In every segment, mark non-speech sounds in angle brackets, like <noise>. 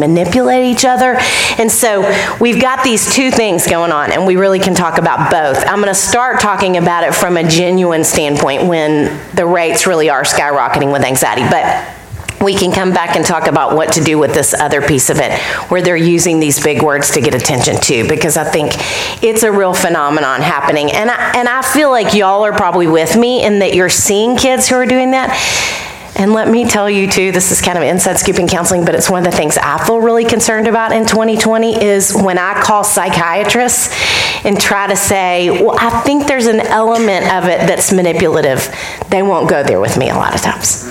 manipulate each other. And so we've got these two things going on, and we really can talk about both. I'm going to start talking about it from a genuine standpoint when the rates really are skyrocketing with anxiety. But we can come back and talk about what to do with this other piece of it, where they're using these big words to get attention too, because I think it's a real phenomenon happening. And I, and I feel like y'all are probably with me in that you're seeing kids who are doing that. And let me tell you too, this is kind of inside scooping counseling, but it's one of the things I feel really concerned about in 2020 is when I call psychiatrists and try to say, well, I think there's an element of it that's manipulative. They won't go there with me a lot of times.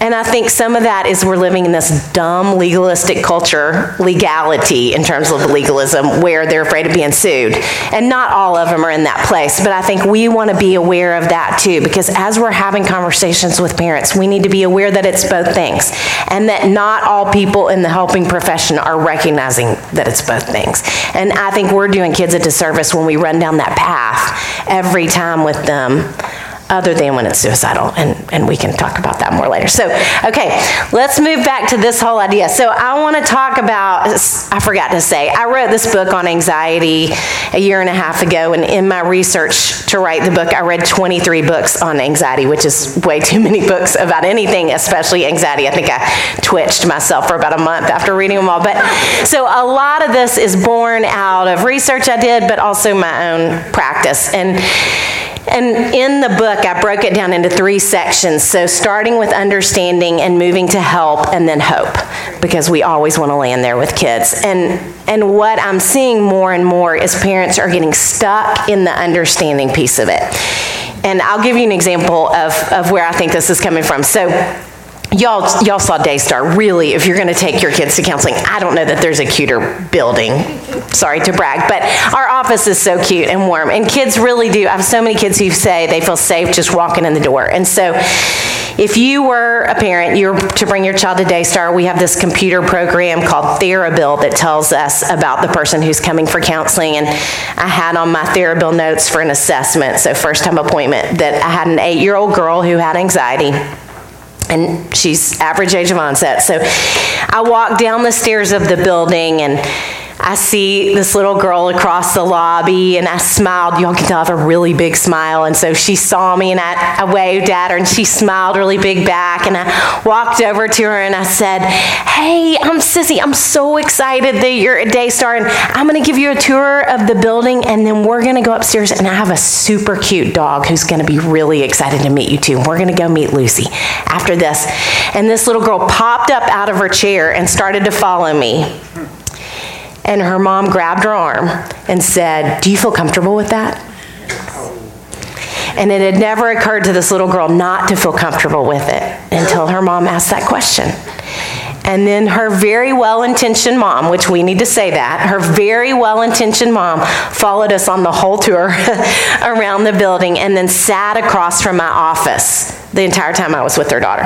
And I think some of that is we're living in this dumb legalistic culture, legality in terms of legalism, where they're afraid of being sued. And not all of them are in that place, but I think we want to be aware of that too, because as we're having conversations with parents, we need to be aware that it's both things, and that not all people in the helping profession are recognizing that it's both things. And I think we're doing kids a disservice when we run down that path every time with them other than when it's suicidal. And, and we can talk about that more later. So, okay, let's move back to this whole idea. So, I want to talk about, I forgot to say, I wrote this book on anxiety a year and a half ago. And in my research to write the book, I read 23 books on anxiety, which is way too many books about anything, especially anxiety. I think I twitched myself for about a month after reading them all. But so, a lot of this is born out of research I did, but also my own practice. And and in the book, I broke it down into three sections. So, starting with understanding and moving to help and then hope, because we always want to land there with kids. And, and what I'm seeing more and more is parents are getting stuck in the understanding piece of it. And I'll give you an example of, of where I think this is coming from. So, Y'all, y'all saw Daystar. Really, if you're going to take your kids to counseling, I don't know that there's a cuter building. Sorry to brag, but our office is so cute and warm. And kids really do. I have so many kids who say they feel safe just walking in the door. And so, if you were a parent, you're to bring your child to Daystar, we have this computer program called Therabill that tells us about the person who's coming for counseling. And I had on my Therabill notes for an assessment, so first time appointment, that I had an eight year old girl who had anxiety and she's average age of onset. So I walk down the stairs of the building and I see this little girl across the lobby and I smiled. Y'all can tell I have a really big smile. And so she saw me and I, I, waved at her and she smiled really big back. And I walked over to her and I said, Hey, I'm Sissy. I'm so excited that you're a Daystar and I'm going to give you a tour of the building and then we're going to go upstairs and I have a super cute dog who's going to be really excited to meet you too. We're going to go meet Lucy after this. And this little girl popped up out of her chair and started to follow me. And her mom grabbed her arm and said, Do you feel comfortable with that? And it had never occurred to this little girl not to feel comfortable with it until her mom asked that question. And then her very well intentioned mom, which we need to say that, her very well intentioned mom followed us on the whole tour <laughs> around the building and then sat across from my office the entire time I was with her daughter.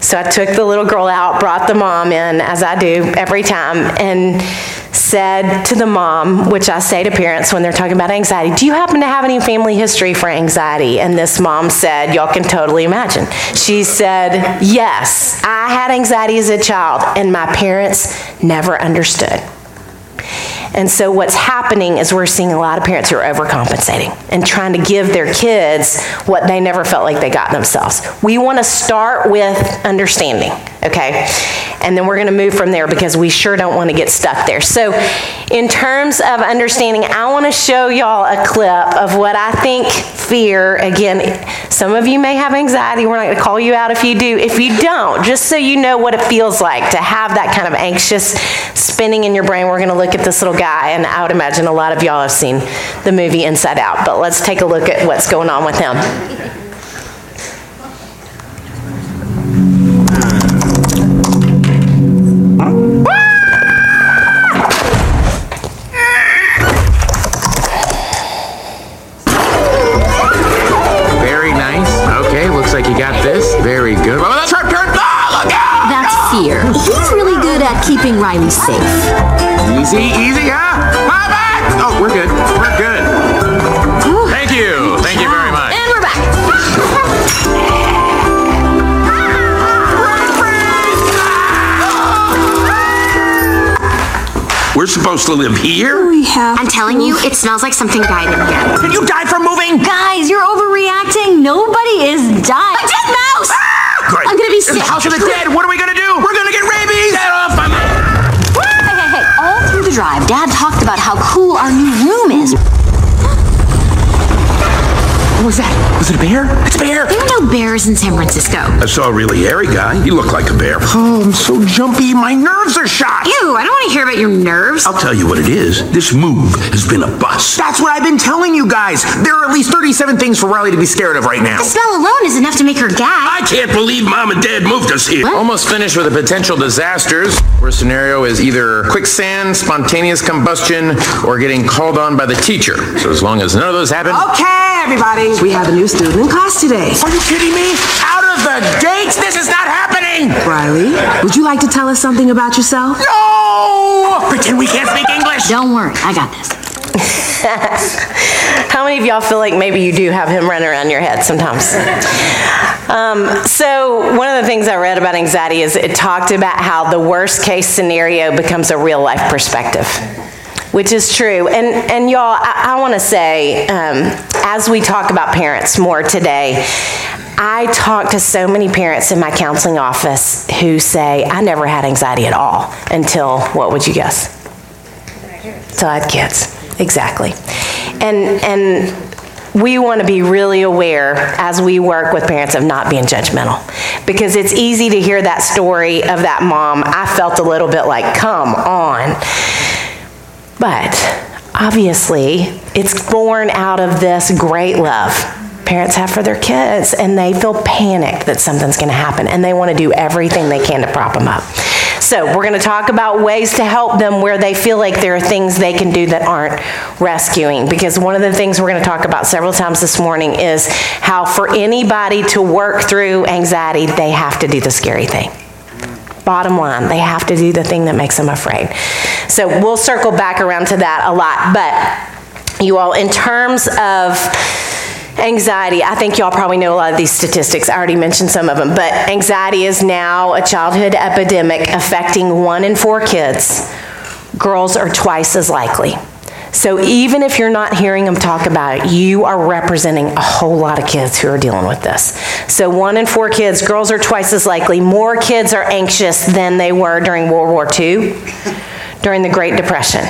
So I took the little girl out, brought the mom in, as I do every time, and said to the mom, which I say to parents when they're talking about anxiety, Do you happen to have any family history for anxiety? And this mom said, Y'all can totally imagine. She said, Yes, I had anxiety as a child, and my parents never understood. And so what's happening is we're seeing a lot of parents who are overcompensating and trying to give their kids what they never felt like they got themselves. We want to start with understanding, okay? And then we're going to move from there because we sure don't want to get stuck there. So, in terms of understanding, I want to show y'all a clip of what I think fear, again, some of you may have anxiety. We're not going to call you out if you do. If you don't, just so you know what it feels like to have that kind of anxious spinning in your brain, we're going to look at this little guy, and I would imagine a lot of y'all have seen the movie Inside Out, but let's take a look at what's going on with him. At Riley safe. Easy, easy, huh? Hi, back! Oh, we're good. We're good. Thank you. Thank you very much. And we're back. We're supposed to live here? We have. I'm telling you, it smells like something died in here. Did you die from moving? Guys, you're overreacting. Nobody is dying. A dead mouse! Ah, great. I'm gonna be It's the sick. house of the dead. What are we gonna do? We're gonna get rabies. Get off about how cool our new room is. What was that? Was it a bear? It's a bear. There bears in San Francisco. I saw a really hairy guy. He looked like a bear. Oh, I'm so jumpy. My nerves are shot. Ew, I don't want to hear about your nerves. I'll tell you what it is. This move has been a bust. That's what I've been telling you guys. There are at least 37 things for Riley to be scared of right now. The smell alone is enough to make her gag. I can't believe mom and dad moved us here. Almost finished with the potential disasters, where scenario is either quicksand, spontaneous combustion, or getting called on by the teacher. So as long as none of those happen. Okay, everybody, we have a new student in class today. Are you kidding me? Out of the gates? This is not happening! Riley, would you like to tell us something about yourself? No! Pretend we can't speak English. Don't worry, I got this. <laughs> How many of y'all feel like maybe you do have him running around your head sometimes? <laughs> Um, so, one of the things I read about anxiety is it talked about how the worst case scenario becomes a real life perspective. Which is true. And, and y'all, I, I want to say, um, as we talk about parents more today, I talk to so many parents in my counseling office who say, I never had anxiety at all until, what would you guess? Until I had kids. Exactly. And, and we want to be really aware as we work with parents of not being judgmental. Because it's easy to hear that story of that mom. I felt a little bit like, come on. But obviously, it's born out of this great love parents have for their kids, and they feel panicked that something's going to happen, and they want to do everything they can to prop them up. So, we're going to talk about ways to help them where they feel like there are things they can do that aren't rescuing. Because one of the things we're going to talk about several times this morning is how, for anybody to work through anxiety, they have to do the scary thing. Bottom line, they have to do the thing that makes them afraid. So we'll circle back around to that a lot. But you all, in terms of anxiety, I think y'all probably know a lot of these statistics. I already mentioned some of them. But anxiety is now a childhood epidemic affecting one in four kids. Girls are twice as likely. So even if you're not hearing them talk about it, you are representing a whole lot of kids who are dealing with this. So one in four kids, girls are twice as likely. More kids are anxious than they were during World War II, during the Great Depression.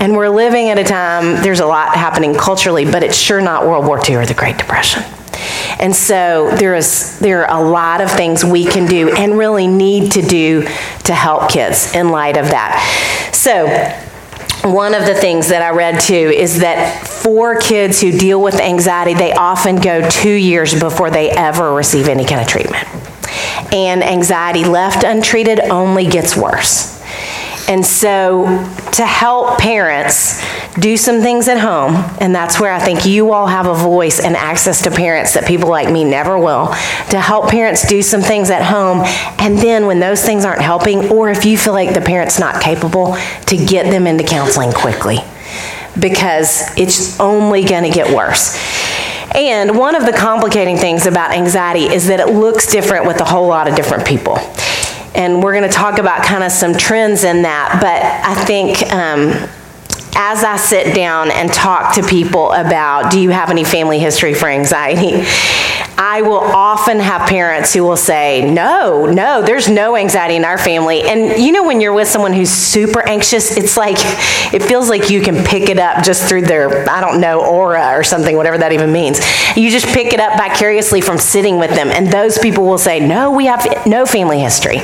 And we're living at a time, there's a lot happening culturally, but it's sure not World War II or the Great Depression. And so there is there are a lot of things we can do and really need to do to help kids in light of that. So one of the things that I read too is that for kids who deal with anxiety, they often go two years before they ever receive any kind of treatment. And anxiety left untreated only gets worse. And so, to help parents do some things at home, and that's where I think you all have a voice and access to parents that people like me never will, to help parents do some things at home, and then when those things aren't helping, or if you feel like the parent's not capable, to get them into counseling quickly. Because it's only going to get worse. And one of the complicating things about anxiety is that it looks different with a whole lot of different people and we're going to talk about kind of some trends in that. But I think um, as I sit down and talk to people about, do you have any family history for anxiety? I will often have parents who will say, no, no, there's no anxiety in our family. And you know, when you're with someone who's super anxious, it's like, it feels like you can pick it up just through their, I don't know, aura or something, whatever that even means. You just pick it up vicariously from sitting with them. And those people will say, no, we have no family history.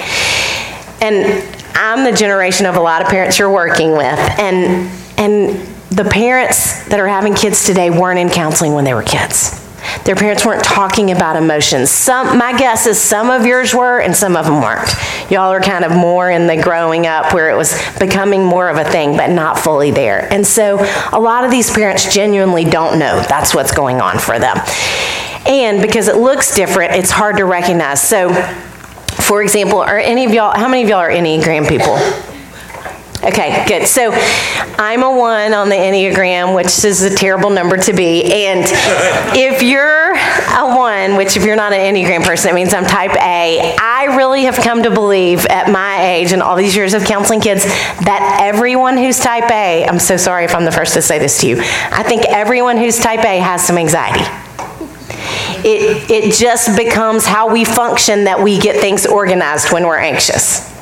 And I'm the generation of a lot of parents you're working with. And, and the parents that are having kids today weren't in counseling when they were kids. Their parents weren't talking about emotions. Some, my guess is some of yours were and some of them weren't. Y'all are kind of more in the growing up where it was becoming more of a thing, but not fully there. And so a lot of these parents genuinely don't know that's what's going on for them. And because it looks different, it's hard to recognize. So, for example, are any of y'all, how many of y'all are Enneagram people? Okay, good. So I'm a one on the Enneagram, which is a terrible number to be. And <laughs> if you're a one, which if you're not an Enneagram person, it means I'm type A. I really have come to believe at my age and all these years of counseling kids that everyone who's type A, I'm so sorry if I'm the first to say this to you, I think everyone who's type A has some anxiety. It, it just becomes how we function that we get things organized when we're anxious.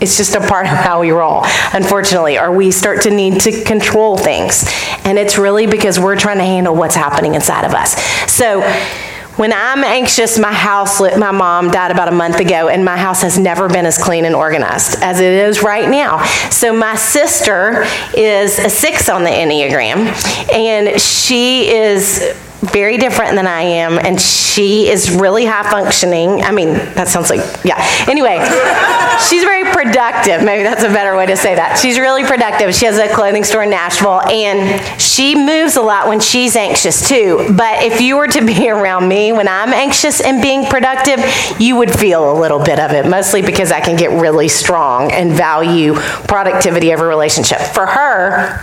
It's just a part of how we roll, unfortunately, or we start to need to control things. And it's really because we're trying to handle what's happening inside of us. So, when I'm anxious, my house, my mom died about a month ago, and my house has never been as clean and organized as it is right now. So, my sister is a six on the Enneagram, and she is very different than I am, and she is really high functioning. I mean, that sounds like, yeah. Anyway, she's very productive. Maybe that's a better way to say that. She's really productive. She has a clothing store in Nashville, and she moves a lot when she's anxious too. But if you were to be <laughs> around me when I'm anxious and being productive, you would feel a little bit of it, mostly because I can get really strong and value productivity over relationship. For her,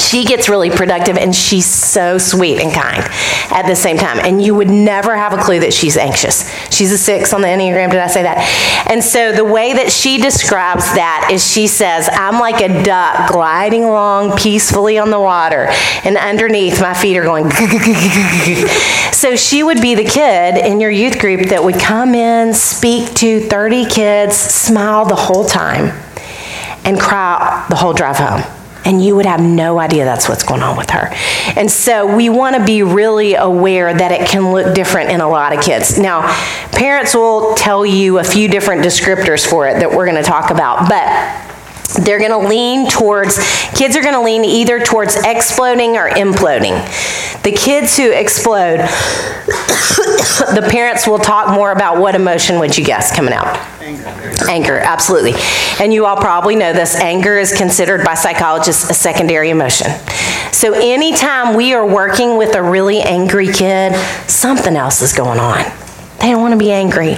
she gets really productive and she's so sweet and kind at the same time. And you would never have a clue that she's anxious. She's a six on the Enneagram, did I say that? And so the way that she describes that is she says, I'm like a duck gliding along peacefully on the water, and underneath my feet are going. <laughs> so she would be the kid in your youth group that would come in, speak to 30 kids, smile the whole time, and cry the whole drive home and you would have no idea that's what's going on with her. And so we want to be really aware that it can look different in a lot of kids. Now, parents will tell you a few different descriptors for it that we're going to talk about, but they're going to lean towards kids are going to lean either towards exploding or imploding the kids who explode the parents will talk more about what emotion would you guess coming out Anger, anger, absolutely. And you all probably know this anger is considered by psychologists a secondary emotion. So anytime we are working with a really angry kid, something else is going on. They don't want to be angry.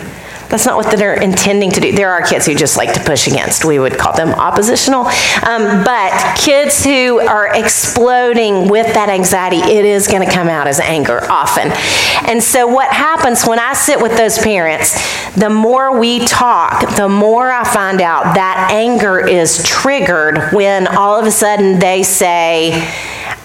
That's not what they're intending to do. There are kids who just like to push against. We would call them oppositional. Um, but kids who are exploding with that anxiety, it is going to come out as anger often. And so, what happens when I sit with those parents, the more we talk, the more I find out that anger is triggered when all of a sudden they say,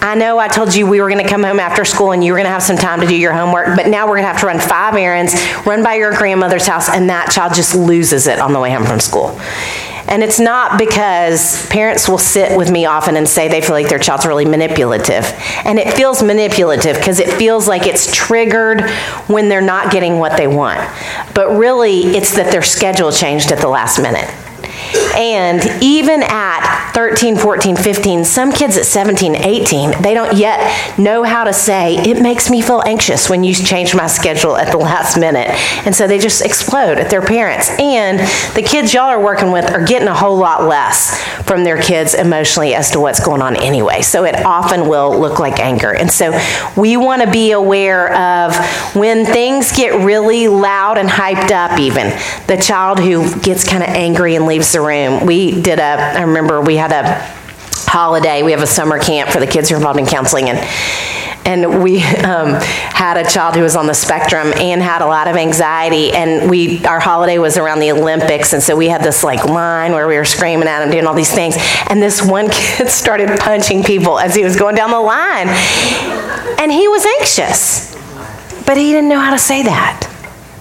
I know I told you we were going to come home after school and you were going to have some time to do your homework, but now we're going to have to run five errands, run by your grandmother's house, and that child just loses it on the way home from school. And it's not because parents will sit with me often and say they feel like their child's really manipulative. And it feels manipulative because it feels like it's triggered when they're not getting what they want. But really, it's that their schedule changed at the last minute. And even at 13, 14, 15, some kids at 17, 18, they don't yet know how to say, it makes me feel anxious when you change my schedule at the last minute. And so they just explode at their parents. And the kids y'all are working with are getting a whole lot less from their kids emotionally as to what's going on anyway. So it often will look like anger. And so we want to be aware of when things get really loud and hyped up, even the child who gets kind of angry and leaves the room. We did a, I remember we had a holiday, we have a summer camp for the kids who are involved in counseling, and and we um, had a child who was on the spectrum and had a lot of anxiety. And we our holiday was around the olympics. And so we had this like line where we were screaming at him doing all these things. And this one <laughs> kid started punching people as he was going down the line. And he was anxious. But he didn't know how to say that.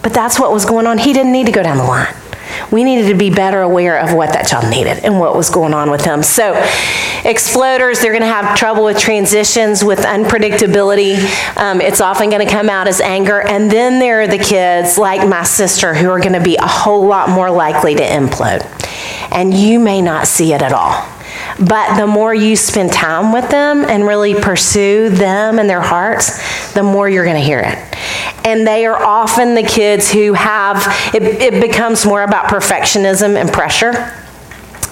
But that's what was going on. He didn't need to go down the line we needed to be better aware of what that child needed and what was going on with them. So, exploders, they're going to have trouble with transitions, with unpredictability. Um, it's often going to come out as anger. And then there are the kids, like my sister, who are going to be a whole lot more likely to implode. And you may not see it at all. But the more you spend time with them and really pursue them and their hearts, the more you're going to hear it. And they are often the kids who have, it, it becomes more about perfectionism and pressure.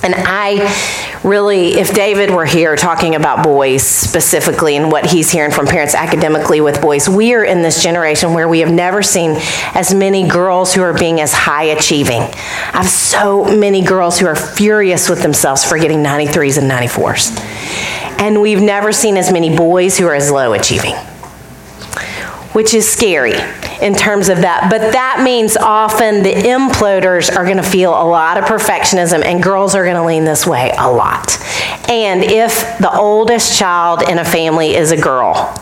And I really, if David were here talking about boys specifically and what he's hearing from parents academically with boys, we are in this generation where we have never seen as many girls who are being as high achieving. I have so many girls who are furious with themselves for getting 93s and 94s. And we've never seen as many boys who are as low achieving which is scary in terms of that. But that means often the imploders are going to feel a lot of perfectionism, and girls are going to lean this way a lot. And if the oldest child in a family is a girl,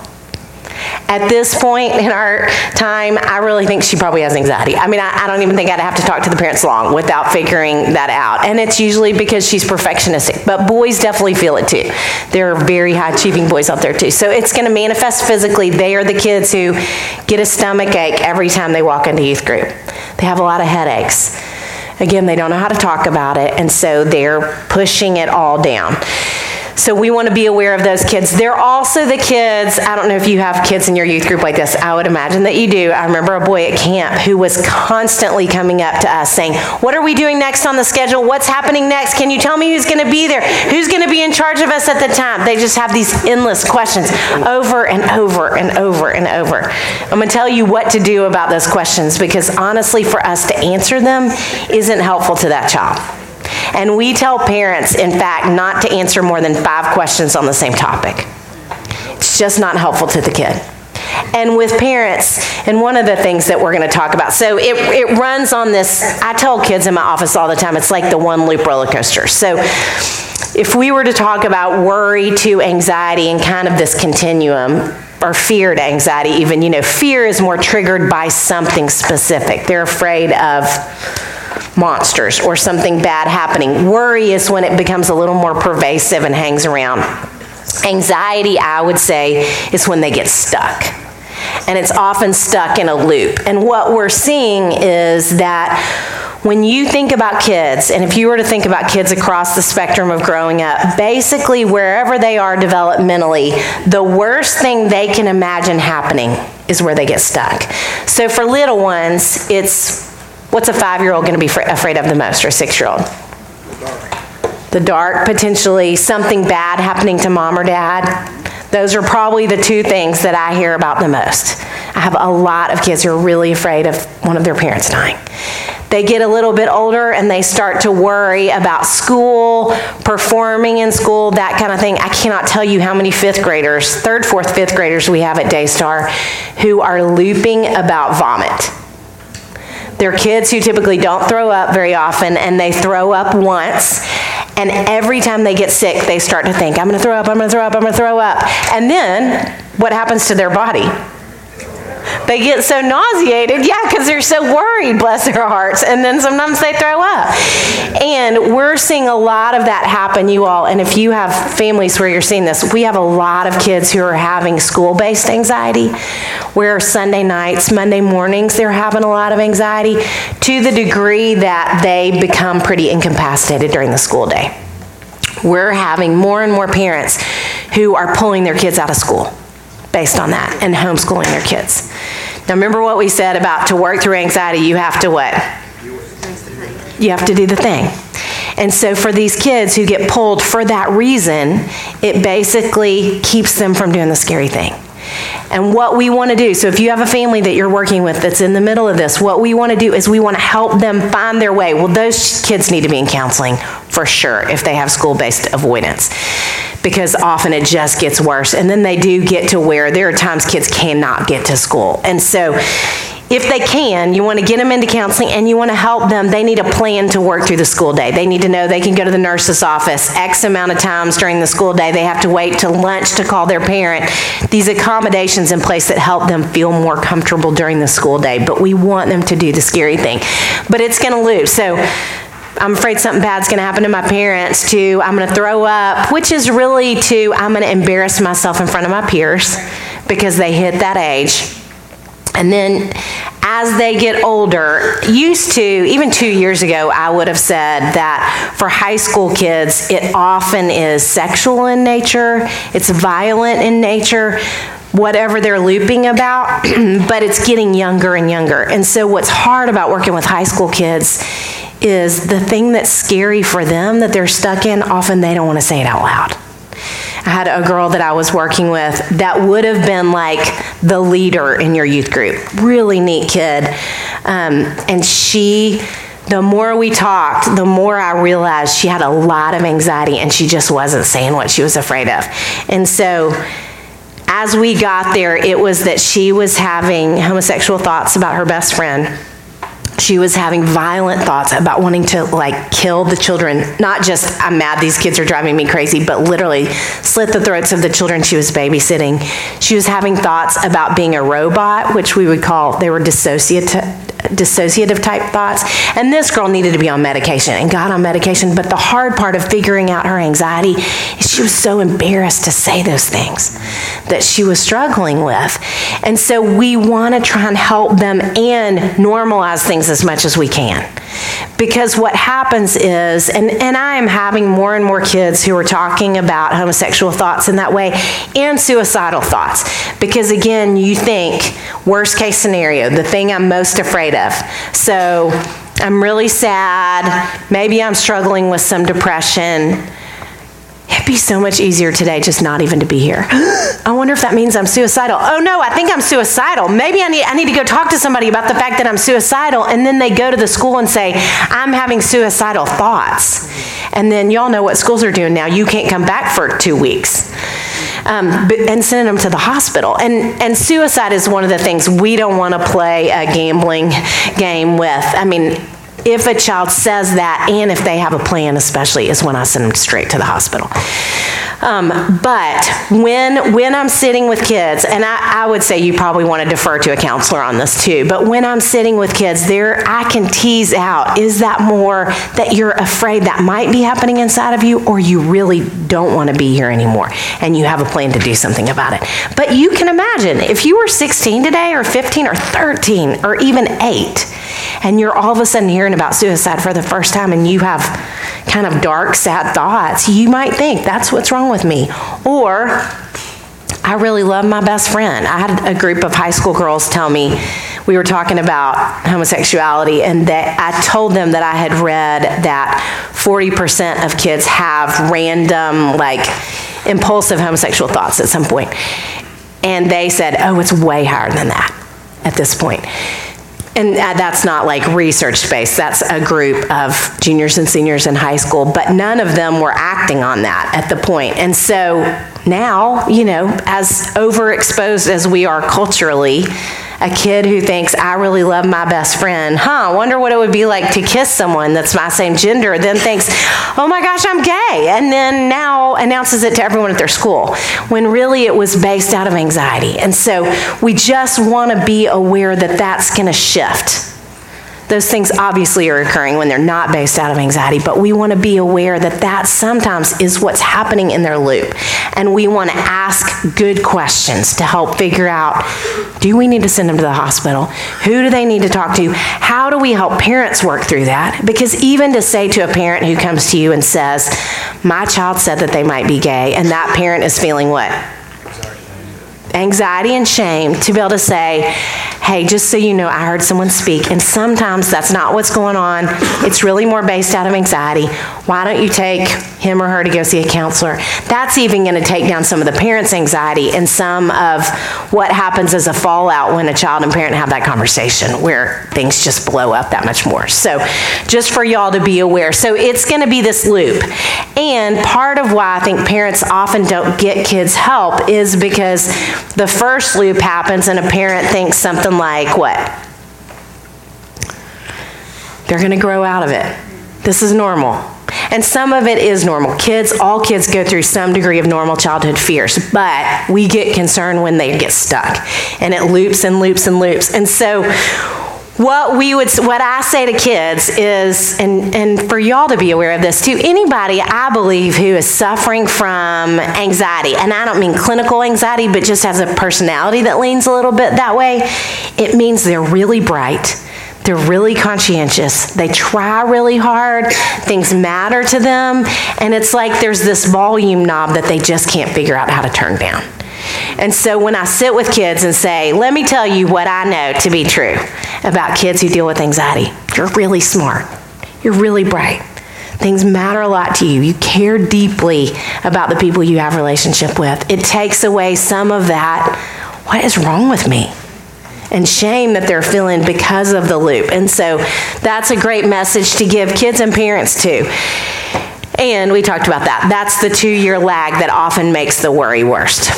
at this point in our time, I really think she probably has anxiety. I mean, I, I, don't even think I'd have to talk to the parents long without figuring that out. And it's usually because she's perfectionistic. But boys definitely feel it too. There are very high achieving boys out there too. So it's going to manifest physically. They are the kids who get a stomach ache every time they walk into youth group. They have a lot of headaches. Again, they don't know how to talk about it, and so they're pushing it all down. So we want to be aware of those kids. They're also the kids, I don't know if you have kids in your youth group like this. I would imagine that you do. I remember a boy at camp who was constantly coming up to us saying, What are we doing next on the schedule? What's happening next? Can you tell me who's going to be there? Who's going to be in charge of us at the time? They just have these endless questions over and over and over and over. I'm going to tell you what to do about those questions because honestly, for us to answer them isn't helpful to that child. And we tell parents, in fact, not to answer more than five questions on the same topic. It's just not helpful to the kid. And with parents, and one of the things that we're going to talk about, so it, it runs on this. I tell kids in my office all the time, it's like the one loop roller coaster. So if we were to talk about worry to anxiety and kind of this continuum, or fear to anxiety, even, you know, fear is more triggered by something specific. They're afraid of monsters or something bad happening. Worry is when it becomes a little more pervasive and hangs around. Anxiety, I would say, is when they get stuck. And it's often stuck in a loop. And what we're seeing is that when you think about kids, and if you were to think about kids across the spectrum of growing up, basically wherever they are developmentally, the worst thing they can imagine happening is where they get stuck. So for little ones, it's What's a five year old going to be afraid of the most, or a six year old? The dark, potentially something bad happening to mom or dad. Those are probably the two things that I hear about the most. I have a lot of kids who are really afraid of one of their parents dying. They get a little bit older and they start to worry about school, performing in school, that kind of thing. I cannot tell you how many fifth graders, third, fourth, fifth graders we have at Daystar who are looping about vomit they're kids who typically don't throw up very often, and they throw up once. And every time they get sick, they start to think, I'm going to throw up, I'm going to throw up, I'm going to throw up. And then what happens to their body? They get so nauseated, yeah, because they're so worried, bless their hearts, and then sometimes they throw up. And we're seeing a lot of that happen, you all. And if you have families where you're seeing this, we have a lot of kids who are having school based anxiety, where Sunday nights, Monday mornings, they're having a lot of anxiety to the degree that they become pretty incapacitated during the school day. We're having more and more parents who are pulling their kids out of school based on that and homeschooling their kids. Now, remember what we said about to work through anxiety, you have to what? You have to do the thing. And so, for these kids who get pulled for that reason, it basically keeps them from doing the scary thing. And what we want to do, so if you have a family that you're working with that's in the middle of this, what we want to do is we want to help them find their way. Well, those kids need to be in counseling for sure if they have school based avoidance because often it just gets worse. And then they do get to where there are times kids cannot get to school. And so if they can, you want to get them into counseling and you want to help them. They need a plan to work through the school day. They need to know they can go to the nurse's office X amount of times during the school day. They have to wait till lunch to call their parent. These accommodations in place that help them feel more comfortable during the school day. But we want them to do the scary thing. But it's going to lose. So I'm afraid something bad's going to happen to my parents, to I'm going to throw up, which is really to I'm going to embarrass myself in front of my peers because they hit that age. And then as they get older, used to, even two years ago, I would have said that for high school kids, it often is sexual in nature, it's violent in nature, whatever they're looping about, <clears throat> but it's getting younger and younger. And so, what's hard about working with high school kids is the thing that's scary for them that they're stuck in, often they don't want to say it out loud. I had a girl that I was working with that would have been like the leader in your youth group. Really neat kid. Um, and she, the more we talked, the more I realized she had a lot of anxiety and she just wasn't saying what she was afraid of. And so, as we got there, it was that she was having homosexual thoughts about her best friend she was having violent thoughts about wanting to like kill the children. Not just i'm mad these kids are driving me crazy but literally slit the throats of the children she was babysitting. She was having thoughts about being a robot which we would call they were dissociative dissociative type thoughts and this girl needed to be on medication and got on medication but the hard part of figuring out her anxiety is she was so embarrassed to say those things that she was struggling with and so we want to try and help them and normalize things as much as we can. Because what happens is, and, and I am having more and more kids who are talking about homosexual thoughts in that way and suicidal thoughts. Because again, you think, worst case scenario, the thing I'm most afraid of. So I'm really sad. Maybe I'm struggling with some depression It'd be so much easier today just not even to be here. <gasps> I wonder if that means I'm suicidal. Oh no, I think I'm suicidal. Maybe I need, I need to go talk to somebody about the fact that I'm suicidal. And then they go to the school and say, I'm having suicidal thoughts. And then y'all know what schools are doing now. You can't come back for two weeks. Um, and send them to the hospital. And, and suicide is one of the things we don't want to play a gambling game with. I mean, if a child says that and if they have a plan especially is when i send them straight to the hospital. Um, but when when i'm sitting with kids and I, I would say you probably want to defer to a counselor on this too but when i'm sitting with kids there i can tease out is that more that you're afraid that might be happening inside of you or you really don't want to be here anymore and you have a plan to do something about it? But you can imagine if you were 16 today or 15 or 13 or even 8 and you're all of a sudden hearing about suicide for the first time and you have kind of dark, sad thoughts, you might think, that's what's wrong with me. Or, I really love my best friend. I had a group of high school girls tell me, we were talking about homosexuality, and that I told them that I had read that 40% of kids have random, like, impulsive homosexual thoughts at some point. And they said, oh, it's way higher than that at this point. And uh, that's not like research based, that's a group of juniors and seniors in high school, but none of them were acting on that at the point. And so now, you know, as overexposed as we are culturally, a kid who thinks, I really love my best friend, huh, wonder what it would be like to kiss someone that's my same gender, then thinks, oh my gosh, I'm gay, and then now announces it to everyone at their school, when really it was based out of anxiety. And so we just want to be aware that that's going to shift. Those things obviously are occurring when they're not based out of anxiety, but we want to be aware that that sometimes is what's happening in their loop. And we want to ask good questions to help figure out do we need to send them to the hospital? Who do they need to talk to? How do we help parents work through that? Because even to say to a parent who comes to you and says, My child said that they might be gay, and that parent is feeling what? anxiety and shame to be able to say, hey, just so you know, I heard someone speak. And sometimes that's not what's going on. It's really more based out of anxiety. Why don't you take him or her to go see a counselor? That's even going to take down some of the parents' anxiety and some of what happens as a fallout when a child and parent have that conversation where things just blow up that much more. So, just for y'all to be aware. So, it's going to be this loop. And part of why I think parents often don't get kids help is because the first loop happens and a parent thinks something like, what? They're going to grow out of it. This is normal. And some of it is normal. Kids, all kids go through some degree of normal childhood fears, but we get concerned when they get stuck. And it loops and loops and loops. And so what we would what i say to kids is and and for y'all to be aware of this too anybody i believe who is suffering from anxiety and i don't mean clinical anxiety but just has a personality that leans a little bit that way it means they're really bright they're really conscientious. They try really hard. Things matter to them. And it's like there's this volume knob that they just can't figure out how to turn down. And so when I sit with kids and say, let me tell you what I know to be true about kids who deal with anxiety, you're really smart. You're really bright. Things matter a lot to you. You care deeply about the people you have relationship with. It takes away some of that, what is wrong with me? And shame that they're feeling because of the loop. And so that's a great message to give kids and parents too. And we talked about that. That's the two year lag that often makes the worry worst.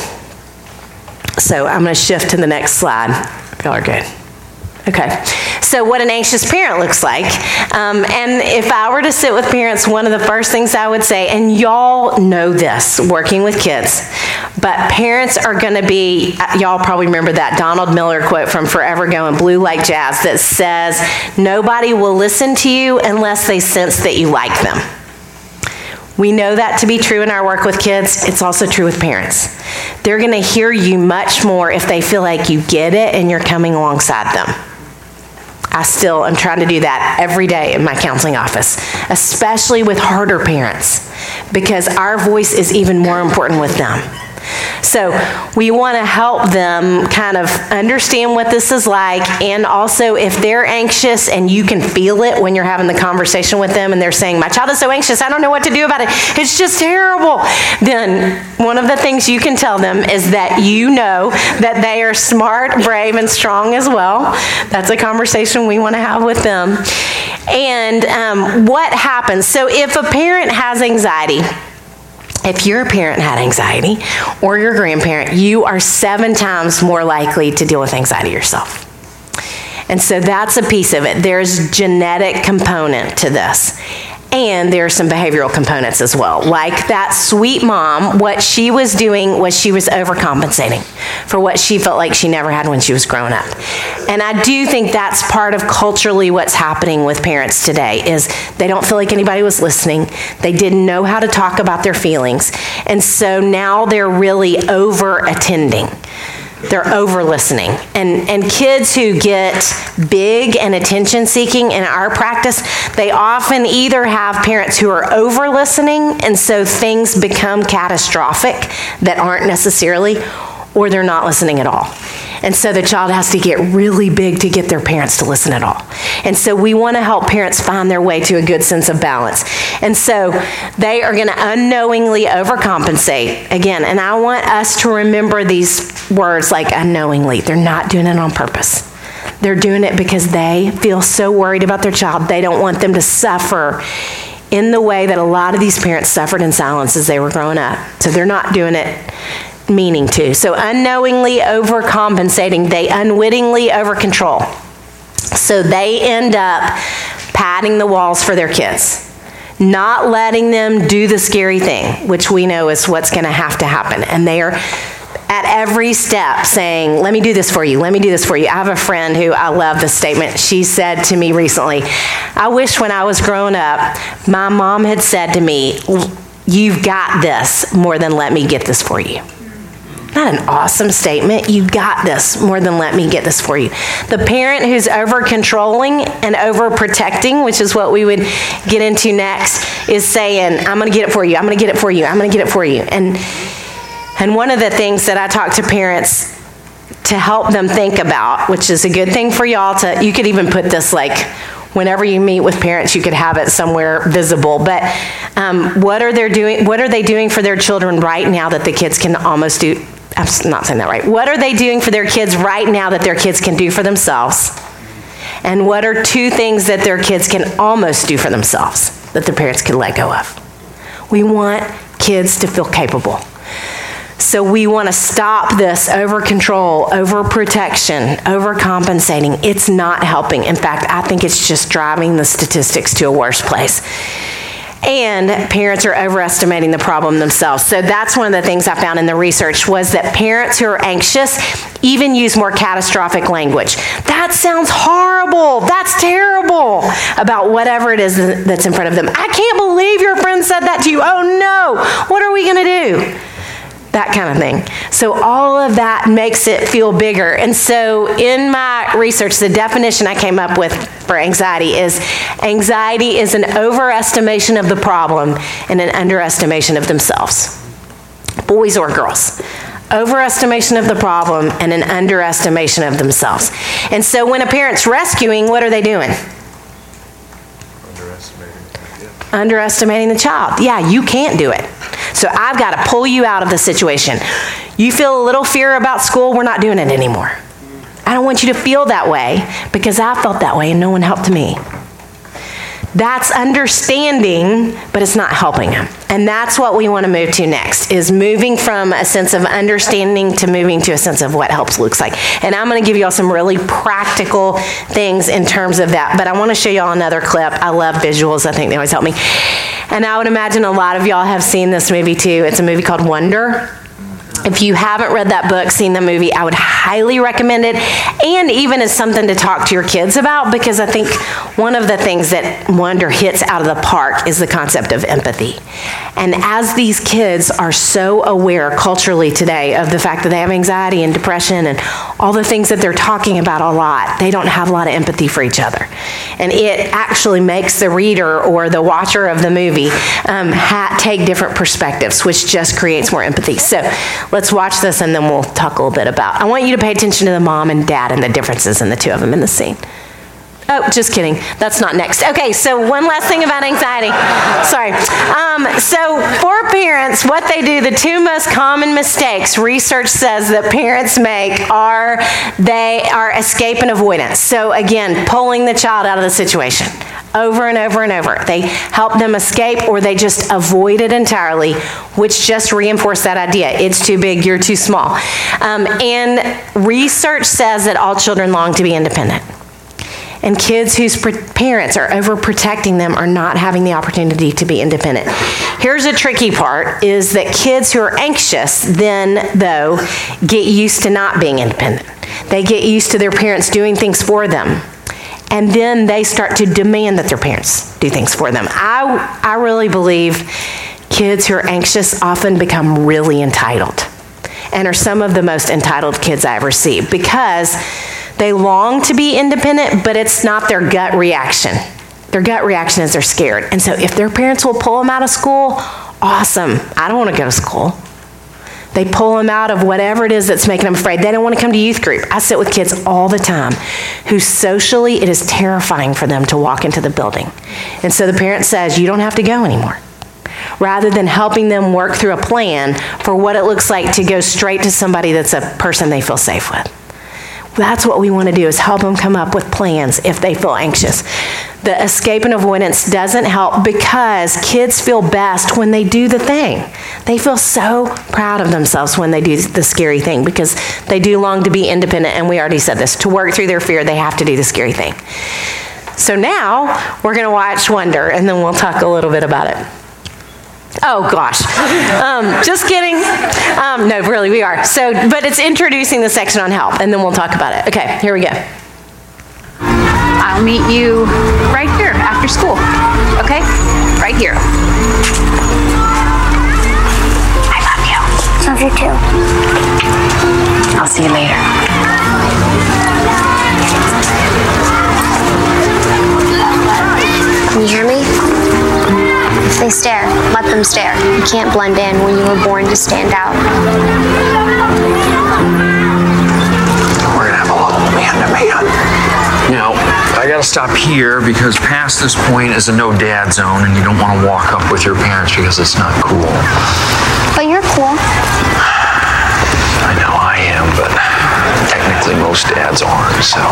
So I'm going to shift to the next slide. Y'all are good. Okay, so what an anxious parent looks like. Um, and if I were to sit with parents, one of the first things I would say, and y'all know this working with kids, but parents are going to be, y'all probably remember that Donald Miller quote from Forever Going Blue Like Jazz that says, Nobody will listen to you unless they sense that you like them. We know that to be true in our work with kids. It's also true with parents. They're going to hear you much more if they feel like you get it and you're coming alongside them. I still am trying to do that every day in my counseling office, especially with harder parents, because our voice is even more important with them. So we want to help them kind of understand what this is like. And also, if they're anxious and you can feel it when you're having the conversation with them and they're saying, My child is so anxious, I don't know what to do about it, it's just terrible. Then one of the things you can tell them is that you know that they are smart, brave, and strong as well. That's a conversation we want to have with them. And um, what happens? So if a parent has anxiety, if your parent had anxiety or your grandparent, you are seven times more likely to deal with anxiety yourself. And so that's a piece of it. There's genetic component to this. And there are some behavioral components as well. Like that sweet mom, what she was doing was she was overcompensating for what she felt like she never had when she was growing up. And I do think that's part of culturally what's happening with parents today is they don't feel like anybody was listening. They didn't know how to talk about their feelings. And so now they're really over attending they're over listening. And, and kids who get big and attention seeking in our practice, they often either have parents who are over listening, and so things become catastrophic that aren't necessarily, or they're not listening at all. And so the child has to get really big to get their parents to listen at all. And so we want to help parents find their way to a good sense of balance. And so they are going to unknowingly overcompensate. Again, and I want us to remember these words like unknowingly. They're not doing it on purpose. They're doing it because they feel so worried about their child. They don't want them to suffer in the way that a lot of these parents suffered in silence as they were growing up. So they're not doing it meaning to. So unknowingly overcompensating, they unwittingly overcontrol. So they end up padding the walls for their kids, not letting them do the scary thing, which we know is what's going to have to happen. And they are at every step saying, Let me do this for you, let me do this for you. I have a friend who I love this statement. She said to me recently, I wish when I was growing up, my mom had said to me, You've got this more than let me get this for you. Not an awesome statement. You got this more than let me get this for you. The parent who's over controlling and over protecting, which is what we would get into next, is saying, I'm going to get it for you. I'm going to get it for you. I'm going to get it for you. And and one of the things that I talk to parents to help them think about, which is a good thing for y'all to, you could even put this like whenever you meet with parents, you could have it somewhere visible. But um, what are they doing? What are they doing for their children right now that the kids can almost do? I'm not saying that right. What are they doing for their kids right now that their kids can do for themselves? And what are two things that their kids can almost do for themselves that their parents can let go of? We want kids to feel capable. So we want to stop this over control, over protection, over compensating. It's not helping. In fact, I think it's just driving the statistics to a worse place and parents are overestimating the problem themselves. So that's one of the things I found in the research was that parents who are anxious even use more catastrophic language. That sounds horrible. That's terrible about whatever it is that's in front of them. I can't believe your friend said that to you. Oh no. What are we going to do? That kind of thing. So all of that makes it feel bigger. And so in my research, the definition I came up with for anxiety is anxiety is an overestimation of the problem and an underestimation of themselves, boys or girls. Overestimation of the problem and an underestimation of themselves. And so when a parent's rescuing, what are they doing? Underestimating the child. Yeah, you can't do it. So I've got to pull you out of the situation. You feel a little fear about school, we're not doing it anymore. I don't want you to feel that way because I felt that way and no one helped me. That's understanding, but it's not helping them. And that's what we want to move to next is moving from a sense of understanding to moving to a sense of what helps looks like. And I'm going to give you all some really practical things in terms of that. But I want to show you all another clip. I love visuals. I think they always help me. And I would imagine a lot of y'all have seen this movie too. It's a movie called Wonder. If you haven't read that book, seen the movie, I would highly recommend it. And even as something to talk to your kids about, because I think one of the things that Wonder hits out of the park is the concept of empathy. And as these kids are so aware culturally today of the fact that they have anxiety and depression and all the things that they're talking about a lot, they don't have a lot of empathy for each other. And it actually makes the reader or the watcher of the movie um, ha- take different perspectives, which just creates more empathy. So let's watch this and then we'll talk a little bit about. I want you to pay attention to the mom and dad and the differences in the two of them in the scene. Oh, just kidding. That's not next. Okay, so one last thing about anxiety. Sorry. Um, so, for parents, what they do, the two most common mistakes research says that parents make are they are escape and avoidance. So, again, pulling the child out of the situation over and over and over. They help them escape or they just avoid it entirely, which just reinforce that idea. It's too big, you're too small. Um, and research says that all children long to be independent. And kids whose parents are overprotecting them are not having the opportunity to be independent. Here's a tricky part is that kids who are anxious then though get used to not being independent. They get used to their parents doing things for them. And then they start to demand that their parents do things for them. I, I really believe kids who are anxious often become really entitled and are some of the most entitled kids I ever see because they long to be independent, but it's not their gut reaction. Their gut reaction is they're scared. And so if their parents will pull them out of school, awesome. I don't want to go to school. They pull them out of whatever it is that's making them afraid. They don't want to come to youth group. I sit with kids all the time who socially it is terrifying for them to walk into the building. And so the parent says, You don't have to go anymore. Rather than helping them work through a plan for what it looks like to go straight to somebody that's a person they feel safe with. That's what we want to do is help them come up with plans if they feel anxious. The escape and avoidance doesn't help because kids feel best when they do the thing. They feel so proud of themselves when they do the scary thing because they do long to be independent and we already said this. To work through their fear, they have to do the scary thing. So now we're going to watch Wonder and then we'll talk a little bit about it. Oh gosh, um, just kidding. Um, no, really, we are. So, but it's introducing the section on help, and then we'll talk about it. Okay, here we go. I'll meet you right here after school. Okay? Right here. I love you. Love you too. I'll see you later. Can you hear me? If they stare, let them stare. You can't blend in when you were born to stand out. We're gonna have a little man to man. Now, I gotta stop here because past this point is a no dad zone and you don't wanna walk up with your parents because it's not cool. But you're cool. I know I am, but technically most dads aren't, so.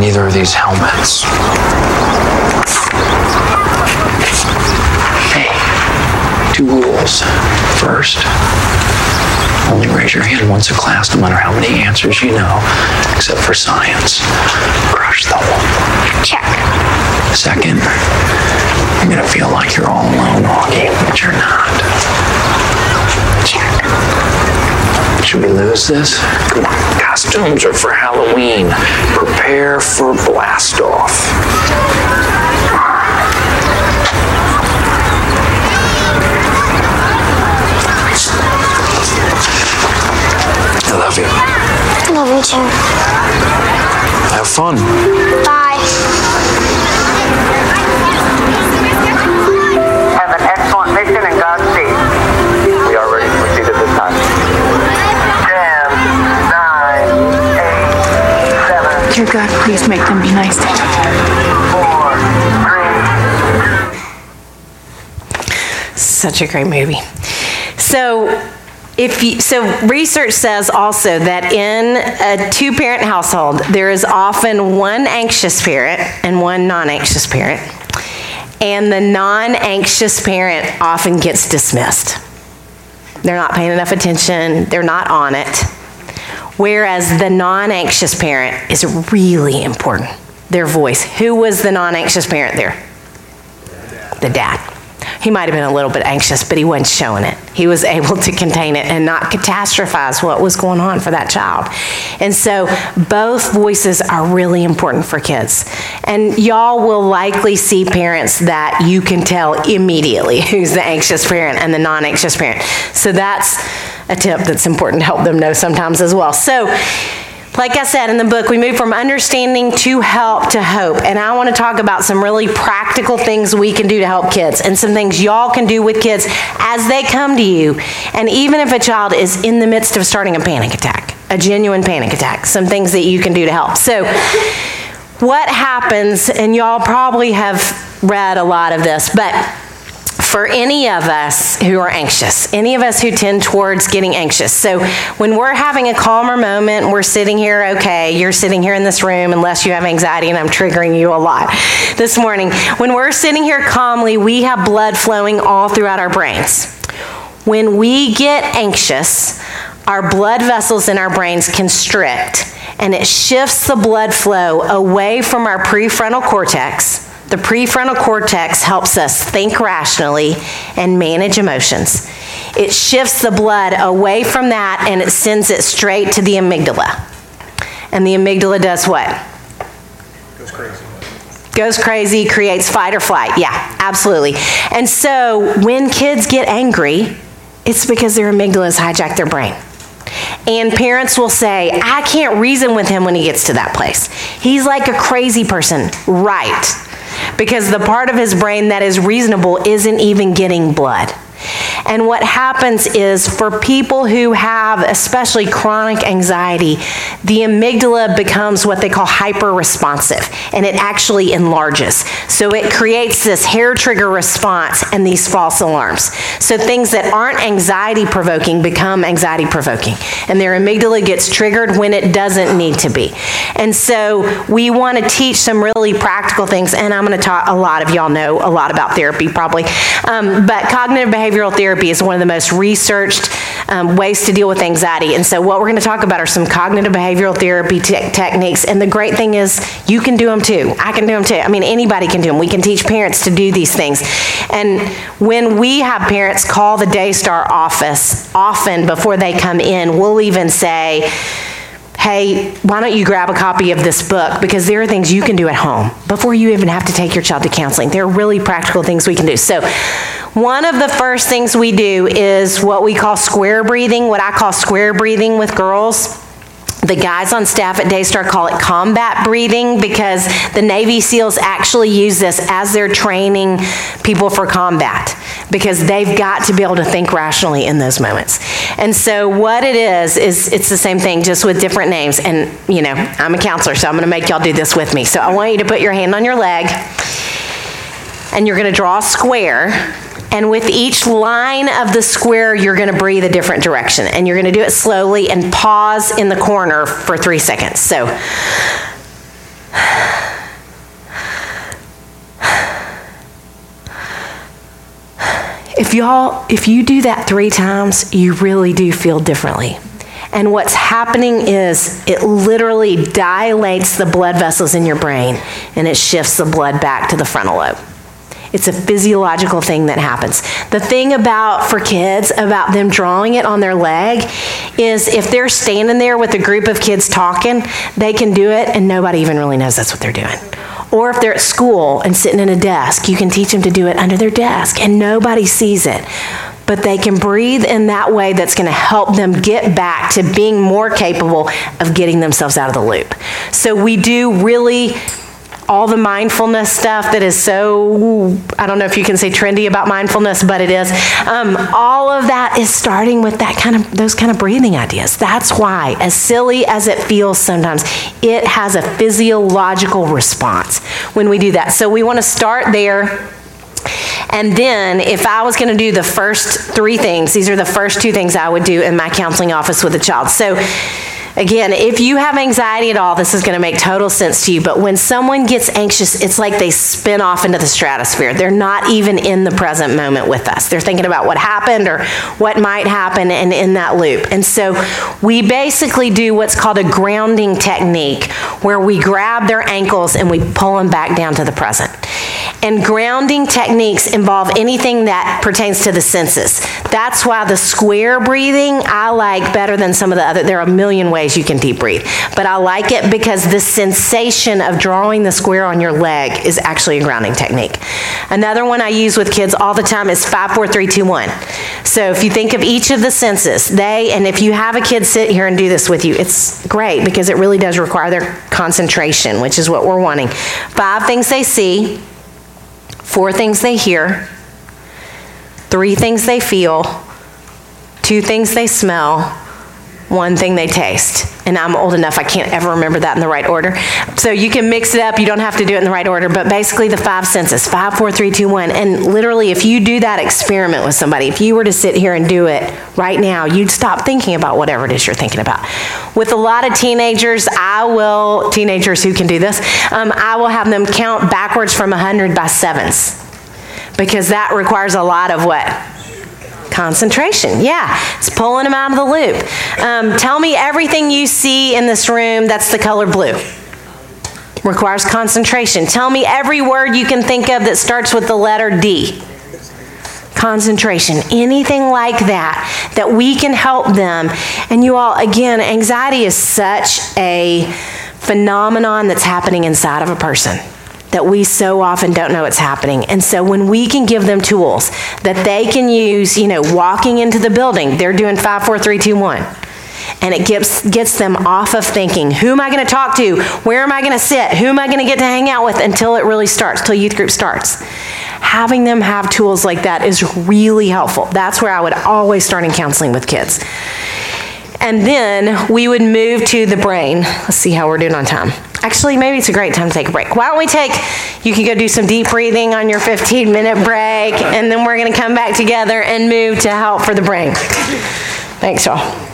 Neither are these helmets. Hey, two rules. First, only raise your hand once a class no matter how many answers you know, except for science. Crush them. Check. Second, you're gonna feel like you're all alone, Augie, but you're not. Check. Should we lose this? Come on, costumes are for Halloween. Prepare for blast off. I love you. I Love you too. Have fun. Bye. Have an excellent mission and Godspeed. We are ready to proceed at this time. Ten, nine, eight, seven, Dear God, please make them be nice to each other. four, three, such a great movie. So, if you, so research says also that in a two-parent household, there is often one anxious parent and one non-anxious parent. And the non-anxious parent often gets dismissed. They're not paying enough attention, they're not on it. Whereas the non-anxious parent is really important. Their voice. Who was the non-anxious parent there? The dad. He might have been a little bit anxious, but he wasn't showing it. He was able to contain it and not catastrophize what was going on for that child. And so both voices are really important for kids. And y'all will likely see parents that you can tell immediately who's the anxious parent and the non anxious parent. So that's a tip that's important to help them know sometimes as well. So, like I said in the book, we move from understanding to help to hope. And I want to talk about some really practical things we can do to help kids and some things y'all can do with kids as they come to you. And even if a child is in the midst of starting a panic attack, a genuine panic attack, some things that you can do to help. So, what happens, and y'all probably have read a lot of this, but for any of us who are anxious, any of us who tend towards getting anxious. So when we're having a calmer moment, we're sitting here, okay, you're sitting here in this room, unless you have anxiety, and I'm triggering you a lot this morning. When we're sitting here calmly, we have blood flowing all throughout our brains. When we get anxious, our blood vessels in our brains constrict, and it shifts the blood flow away from our prefrontal cortex the prefrontal cortex helps us think rationally and manage emotions. It shifts the blood away from that and it sends it straight to the amygdala. And the amygdala does what? Goes crazy. Goes crazy, creates fight or flight. Yeah, absolutely. And so when kids get angry, it's because their amygdalas hijack their brain. And parents will say, I can't reason with him when he gets to that place. He's like a crazy person. Right because the part of his brain that is reasonable isn't even getting blood. And what happens is for people who have especially chronic anxiety, the amygdala becomes what they call hyper responsive and it actually enlarges. So it creates this hair trigger response and these false alarms. So things that aren't anxiety provoking become anxiety provoking. And their amygdala gets triggered when it doesn't need to be. And so we want to teach some really practical things. And I'm going to talk, a lot of y'all know a lot about therapy probably. Um, but cognitive behavioral therapy is one of the most researched um, ways to deal with anxiety. And so, what we're going to talk about are some cognitive behavioral therapy te- techniques. And the great thing is, you can do them too. I can do them too. I mean, anybody can do them. We can teach parents to do these things. And when we have parents call the Daystar office often before they come in, we'll even say, hey, why don't you grab a copy of this book? Because there are things you can do at home before you even have to take your child to counseling. There are really practical things we can do. So, one of the first things we do is what we call square breathing, what I call square breathing with girls. The guys on staff at Daystar call it combat breathing because the Navy SEALs actually use this as they're training people for combat because they've got to be able to think rationally in those moments. And so what it is is it's the same thing just with different names and you know, I'm a counselor so I'm going to make y'all do this with me. So I want you to put your hand on your leg and you're going to draw a square and with each line of the square, you're going to breathe a different direction. And you're going to do it slowly and pause in the corner for three seconds. So, if y'all, if you do that three times, you really do feel differently. And what's happening is it literally dilates the blood vessels in your brain and it shifts the blood back to the frontal lobe. It's a physiological thing that happens. The thing about, for kids, about them drawing it on their leg is if they're standing there with a group of kids talking, they can do it and nobody even really knows that's what they're doing. Or if they're at school and sitting in a desk, you can teach them to do it under their desk and nobody sees it but they can breathe in that way that's going to help them get back to being more capable of getting themselves out of the loop. So we do really all the mindfulness stuff that is so, I don't know if you can say trendy about mindfulness, but it is. Um, all of that is starting with that kind of, those kind of breathing ideas. That's why, as silly as it feels sometimes, it has a physiological response when we do that. So we want to start there. And then, if I was going to do the first three things, these are the first two things I would do in my counseling office with a child. So, Again, if you have anxiety at all, this is going to make total sense to you. But when someone gets anxious, it's like they spin off into the stratosphere. They're not even in the present moment with us. They're thinking about what happened or what might happen and in that loop. And so we basically do what's called a grounding technique where we grab their ankles and we pull them back down to the present. And grounding techniques involve anything that pertains to the senses. That's why the square breathing I like better than some of the other. There are a million ways you can deep breathe, but I like it because the sensation of drawing the square on your leg is actually a grounding technique. Another one I use with kids all the time is five, four, three, two, one. So if you think of each of the senses, they, and if you have a kid sit here and do this with you, it's great because it really does require their concentration, which is what we're wanting. Five things they see four things they hear, three things they feel, two things they smell, one thing they taste. And I'm old enough, I can't ever remember that in the right order. So you can mix it up, you don't have to do it in the right order, but basically the five senses five, four, three, two, one. And literally, if you do that experiment with somebody, if you were to sit here and do it right now, you'd stop thinking about whatever it is you're thinking about. With a lot of teenagers, I will, teenagers who can do this, um, I will have them count backwards from 100 by sevens because that requires a lot of what? Concentration, yeah. It's pulling them out of the loop. Um, tell me everything you see in this room that's the color blue. Requires concentration. Tell me every word you can think of that starts with the letter D. Concentration, anything like that, that we can help them. And you all, again, anxiety is such a phenomenon that's happening inside of a person that we so often don't know it's happening. And so when we can give them tools that they can use, you know, walking into the building, they're doing five, four, three, two, one. And it gets, gets them off of thinking, who am I going to talk to? Where am I going to sit? Who am I going to get to hang out with until it really starts, till youth group starts? Having them have tools like that is really helpful. That's where I would always start in counseling with kids. And then we would move to the brain. Let's see how we're doing on time. Actually, maybe it's a great time to take a break. Why don't we take, you can go do some deep breathing on your 15 minute break, and then we're going to come back together and move to help for the brain. Thanks, y'all.